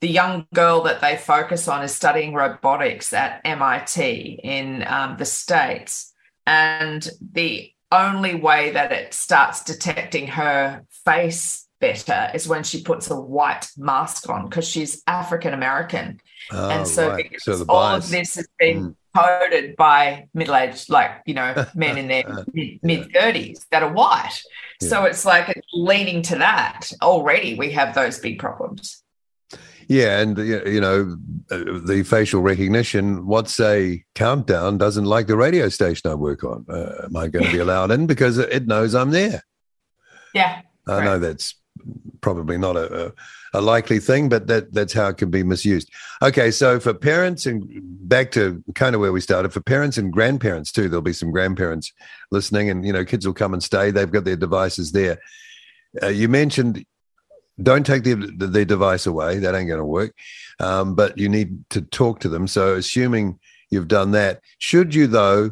the young girl that they focus on is studying robotics at MIT in um, the States. And the only way that it starts detecting her face better is when she puts a white mask on because she's African American. Oh, and so, right. so all of this has been mm coded by middle-aged, like you know, men in their mid thirties that are white. Yeah. So it's like it's leaning to that already. We have those big problems. Yeah, and you know uh, the facial recognition. What's a countdown doesn't like the radio station I work on. Uh, am I going to be allowed in because it knows I'm there? Yeah, I know that's probably not a, a, a, likely thing, but that that's how it can be misused. Okay, so for parents and back to kind of where we started, for parents and grandparents too, there'll be some grandparents listening, and you know, kids will come and stay. They've got their devices there. Uh, you mentioned don't take their, the, the device away; that ain't going to work. Um, but you need to talk to them. So, assuming you've done that, should you though?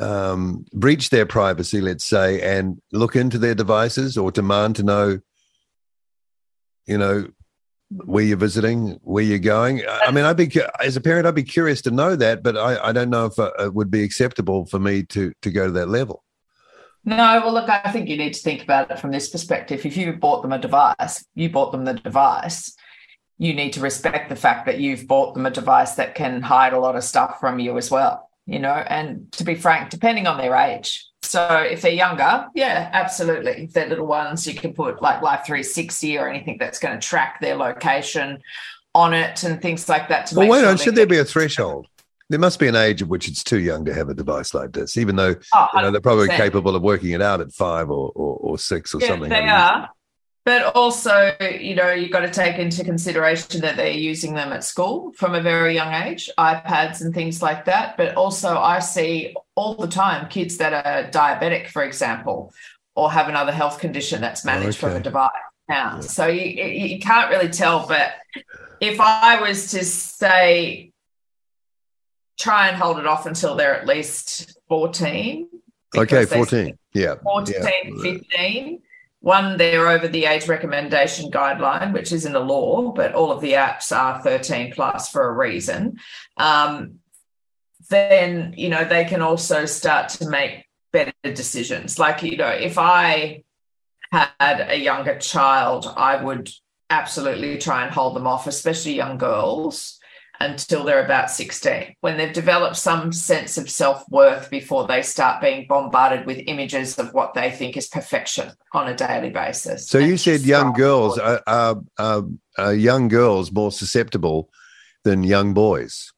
um, breach their privacy, let's say, and look into their devices or demand to know, you know, where you're visiting, where you're going. I mean, I'd be as a parent, I'd be curious to know that, but I, I don't know if uh, it would be acceptable for me to to go to that level. No, well, look, I think you need to think about it from this perspective. If you bought them a device, you bought them the device. You need to respect the fact that you've bought them a device that can hide a lot of stuff from you as well you know, and to be frank, depending on their age. So if they're younger, yeah, absolutely. If they're little ones, you can put like Life 360 or anything that's going to track their location on it and things like that. To well, wait sure on, should there be a threshold? There must be an age at which it's too young to have a device like this, even though oh, you know, they're probably capable of working it out at five or, or, or six or yeah, something. They are. But also, you know, you've got to take into consideration that they're using them at school from a very young age, iPads and things like that. But also, I see all the time kids that are diabetic, for example, or have another health condition that's managed okay. from a device now. Yeah. So you, you can't really tell. But if I was to say, try and hold it off until they're at least 14. Okay, 14. Yeah. 14, yeah. 15 one, they're over the age recommendation guideline, which is in the law, but all of the apps are 13 plus for a reason. Um, then, you know, they can also start to make better decisions. Like, you know, if I had a younger child, I would absolutely try and hold them off, especially young girls until they're about 16, when they've developed some sense of self worth before they start being bombarded with images of what they think is perfection on a daily basis. So you said young girls are, are, are, are young girls more susceptible than young boys?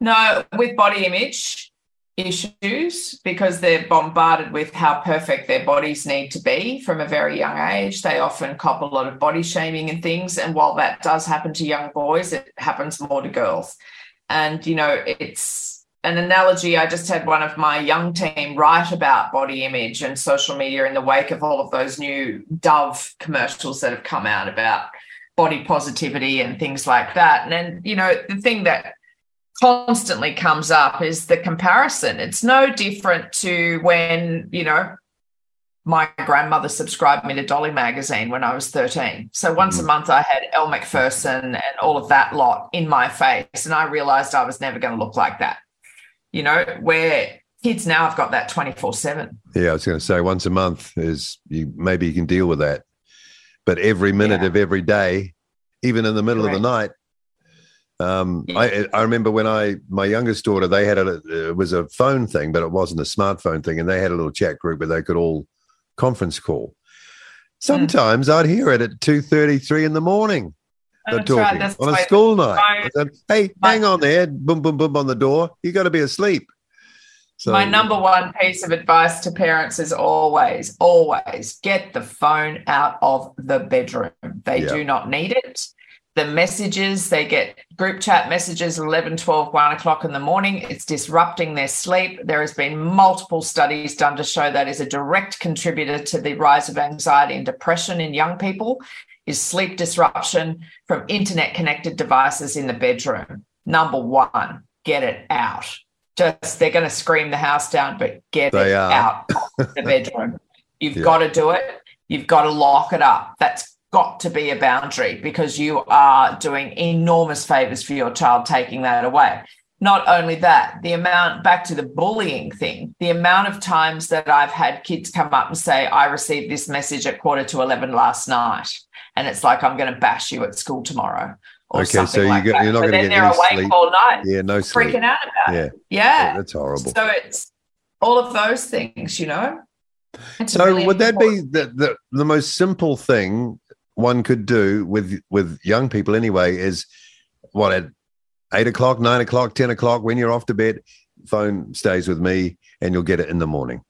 No, with body image, issues because they're bombarded with how perfect their bodies need to be from a very young age. They often cop a lot of body shaming and things. And while that does happen to young boys, it happens more to girls. And, you know, it's an analogy. I just had one of my young team write about body image and social media in the wake of all of those new Dove commercials that have come out about body positivity and things like that. And then, you know, the thing that constantly comes up is the comparison. It's no different to when, you know, my grandmother subscribed me to Dolly magazine when I was 13. So once mm. a month I had Elle Macpherson and all of that lot in my face. And I realized I was never going to look like that. You know, where kids now have got that 24 7. Yeah, I was going to say once a month is you maybe you can deal with that. But every minute yeah. of every day, even in the middle Correct. of the night, um, I, I remember when I my youngest daughter they had a it was a phone thing, but it wasn't a smartphone thing, and they had a little chat group where they could all conference call. Sometimes mm. I'd hear it at two thirty three in the morning. They're talking right, on a school night. Said, hey, my, hang on there! Boom, boom, boom on the door. You got to be asleep. So, my number one piece of advice to parents is always, always get the phone out of the bedroom. They yeah. do not need it the messages they get group chat messages 11 12 1 o'clock in the morning. It's disrupting their sleep. There has been multiple studies done to show that is a direct contributor to the rise of anxiety and depression in young people is sleep disruption from internet connected devices in the bedroom. Number one get it out. Just they're going to scream the house down but get they it are. out of the bedroom. You've yeah. got to do it. You've got to lock it up. That's got to be a boundary because you are doing enormous favors for your child taking that away. Not only that, the amount back to the bullying thing, the amount of times that I've had kids come up and say, I received this message at quarter to 11 last night. And it's like, I'm going to bash you at school tomorrow. okay, so you like you're not going to get they're awake sleep. all night. Yeah, no sleep. Freaking out about yeah. it. Yeah. yeah. That's horrible. So it's all of those things, you know. It's so really would important. that be the, the, the most simple thing one could do with with young people anyway is what at eight o'clock, nine o'clock, ten o'clock when you're off to bed, phone stays with me, and you'll get it in the morning.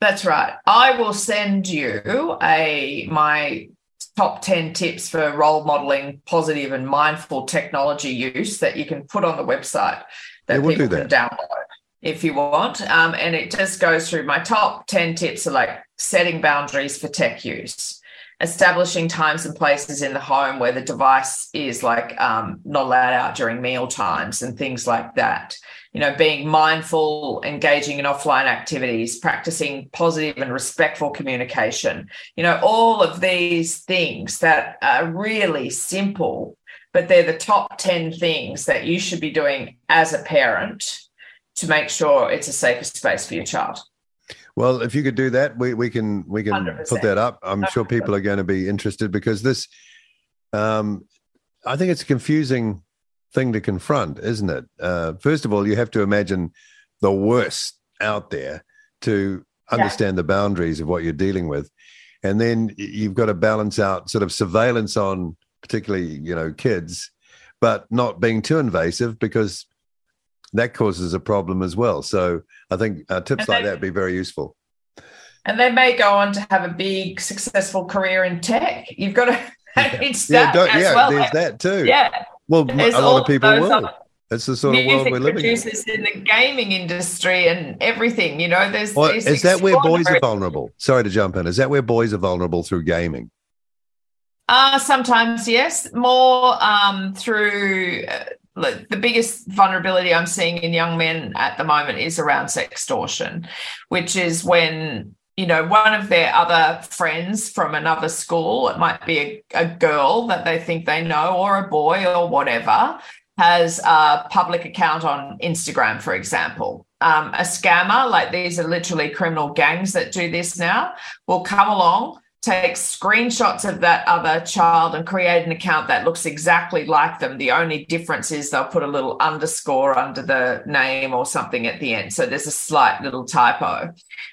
That's right. I will send you a my top 10 tips for role modeling positive and mindful technology use that you can put on the website that Yeah, we'll people do can that. download if you want. Um, and it just goes through my top 10 tips are like setting boundaries for tech use, establishing times and places in the home where the device is like um, not allowed out during meal times and things like that. You know, being mindful, engaging in offline activities, practicing positive and respectful communication. You know, all of these things that are really simple, but they're the top 10 things that you should be doing as a parent to make sure it's a safer space for your child. Well, if you could do that, we, we can we can 100%. put that up. I'm sure people are going to be interested because this, um, I think it's a confusing thing to confront, isn't it? Uh, first of all, you have to imagine the worst out there to understand the boundaries of what you're dealing with, and then you've got to balance out sort of surveillance on particularly you know kids, but not being too invasive because that causes a problem as well. So I think uh, tips And like that would be very useful. And they may go on to have a big, successful career in tech. You've got to manage Yeah, that as yeah, well. there's that too. Yeah, Well, there's a lot of people will. other It's the sort of world we're living in. producers in the gaming industry and everything. You know, there's Well, is that where boys are vulnerable? Sorry to jump in. Is that where boys are vulnerable through gaming? Uh, sometimes, yes. More um, through like, the biggest vulnerability I'm seeing in young men at the moment is around sextortion, which is when, you know, one of their other friends from another school, it might be a, a girl that they think they know or a boy or whatever, has a public account on Instagram, for example. Um, a scammer, like these are literally criminal gangs that do this now, will come along take screenshots of that other child and create an account that looks exactly like them. The only difference is they'll put a little underscore under the name or something at the end. So there's a slight little typo.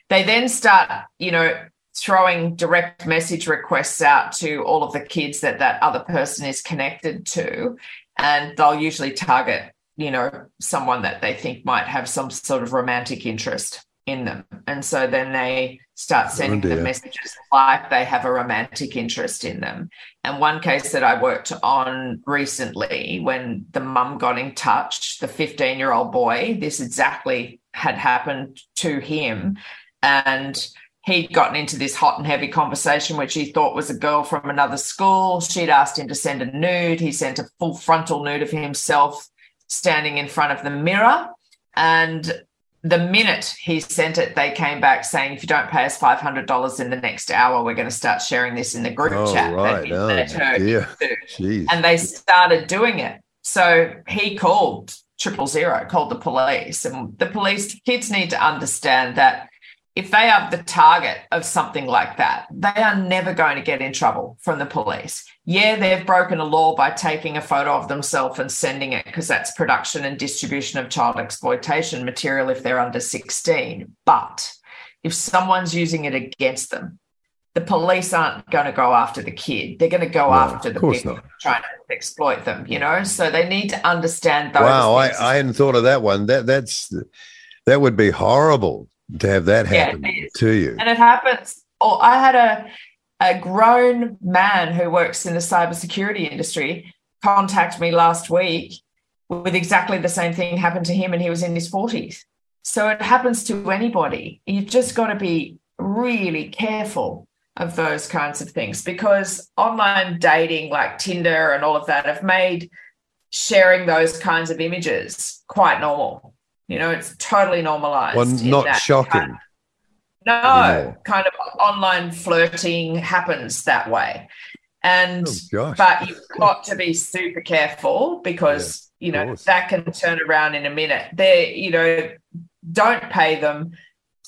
They then start, you know, throwing direct message requests out to all of the kids that that other person is connected to. And they'll usually target, you know, someone that they think might have some sort of romantic interest in them. And so then they start oh, sending dear. them messages like they have a romantic interest in them. And one case that I worked on recently, when the mum got in touch, the 15 year old boy, this exactly had happened to him. And he'd gotten into this hot and heavy conversation, which he thought was a girl from another school. She'd asked him to send a nude. He sent a full frontal nude of himself standing in front of the mirror. And the minute he sent it, they came back saying, if you don't pay us $500 in the next hour, we're going to start sharing this in the group Oh, chat. right. Oh, let her dear. do. Jeez. And they started doing it. So he called triple zero, called the police. And the police, kids need to understand that if they are the target of something like that, they are never going to get in trouble from the police. Yeah, they've broken a law by taking a photo of themselves and sending it because that's production and distribution of child exploitation material if they're under 16. But if someone's using it against them, the police aren't going to go after the kid. They're going to go No, after the people trying to exploit them, you know? So they need to understand those. wow, I. I hadn't thought of that one. That that's that would be horrible to have that happen is. to you. and it happens. Oh, I had a a grown man who works in the cybersecurity industry contact me last week with exactly the same thing happened to him, and he was in his forties. So it happens to anybody. You've just got to be really careful of those kinds of things because online dating, like Tinder and all of that, have made sharing those kinds of images quite normal. You know, it's totally normalized. Well, not shocking. kind- no, kind of online flirting happens that way. And Oh, but you've got to be super careful because you know course. that can turn around in a minute. They, you know, don't pay them,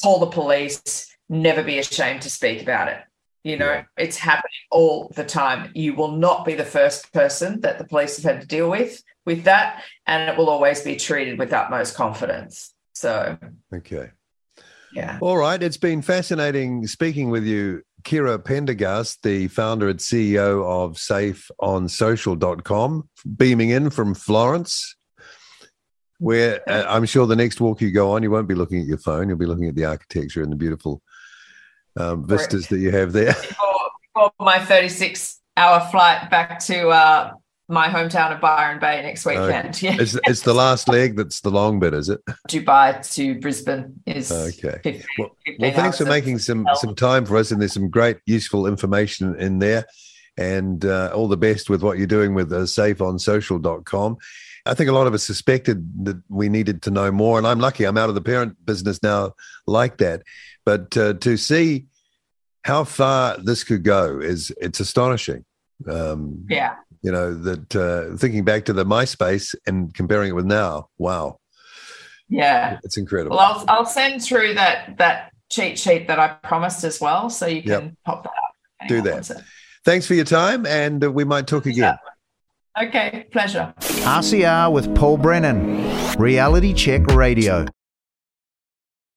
call the police, never be ashamed to speak about it. You know, Yeah. it's happening all the time. You will not be the first person that the police have had to deal with with that, and it will always be treated with utmost confidence. So, Okay. Yeah. All right. It's been fascinating speaking with you, Kirra Pendergast, the founder and CEO of safeonsocial.com, beaming in from Florence, where uh, I'm sure the next walk you go on, you won't be looking at your phone. You'll be looking at the architecture and the beautiful um, vistas that you have there. Before, before my 36 hour flight back to uh, my hometown of Byron Bay next weekend. Okay. Yeah. It's, it's, the last leg that's the long bit, is it? Dubai to Brisbane is okay. 15, well, well, thanks for making some some time for us, and there's some great useful information in there. And uh, all the best with what you're doing with uh, safeonsocial.com. I think a lot of us suspected that we needed to know more, and I'm lucky I'm out of the parent business now like that. But uh, to see how far this could go is it's astonishing. Um, yeah, you know that uh, thinking back to the MySpace and comparing it with now, wow. Yeah, it's incredible. Well, I'll I'll send through that that cheat sheet that I promised as well, so you can yep. pop that up. Do that. Thanks for your time, and uh, we might talk again. Okay, pleasure. RCR with Paul Brennan, Reality Check Radio.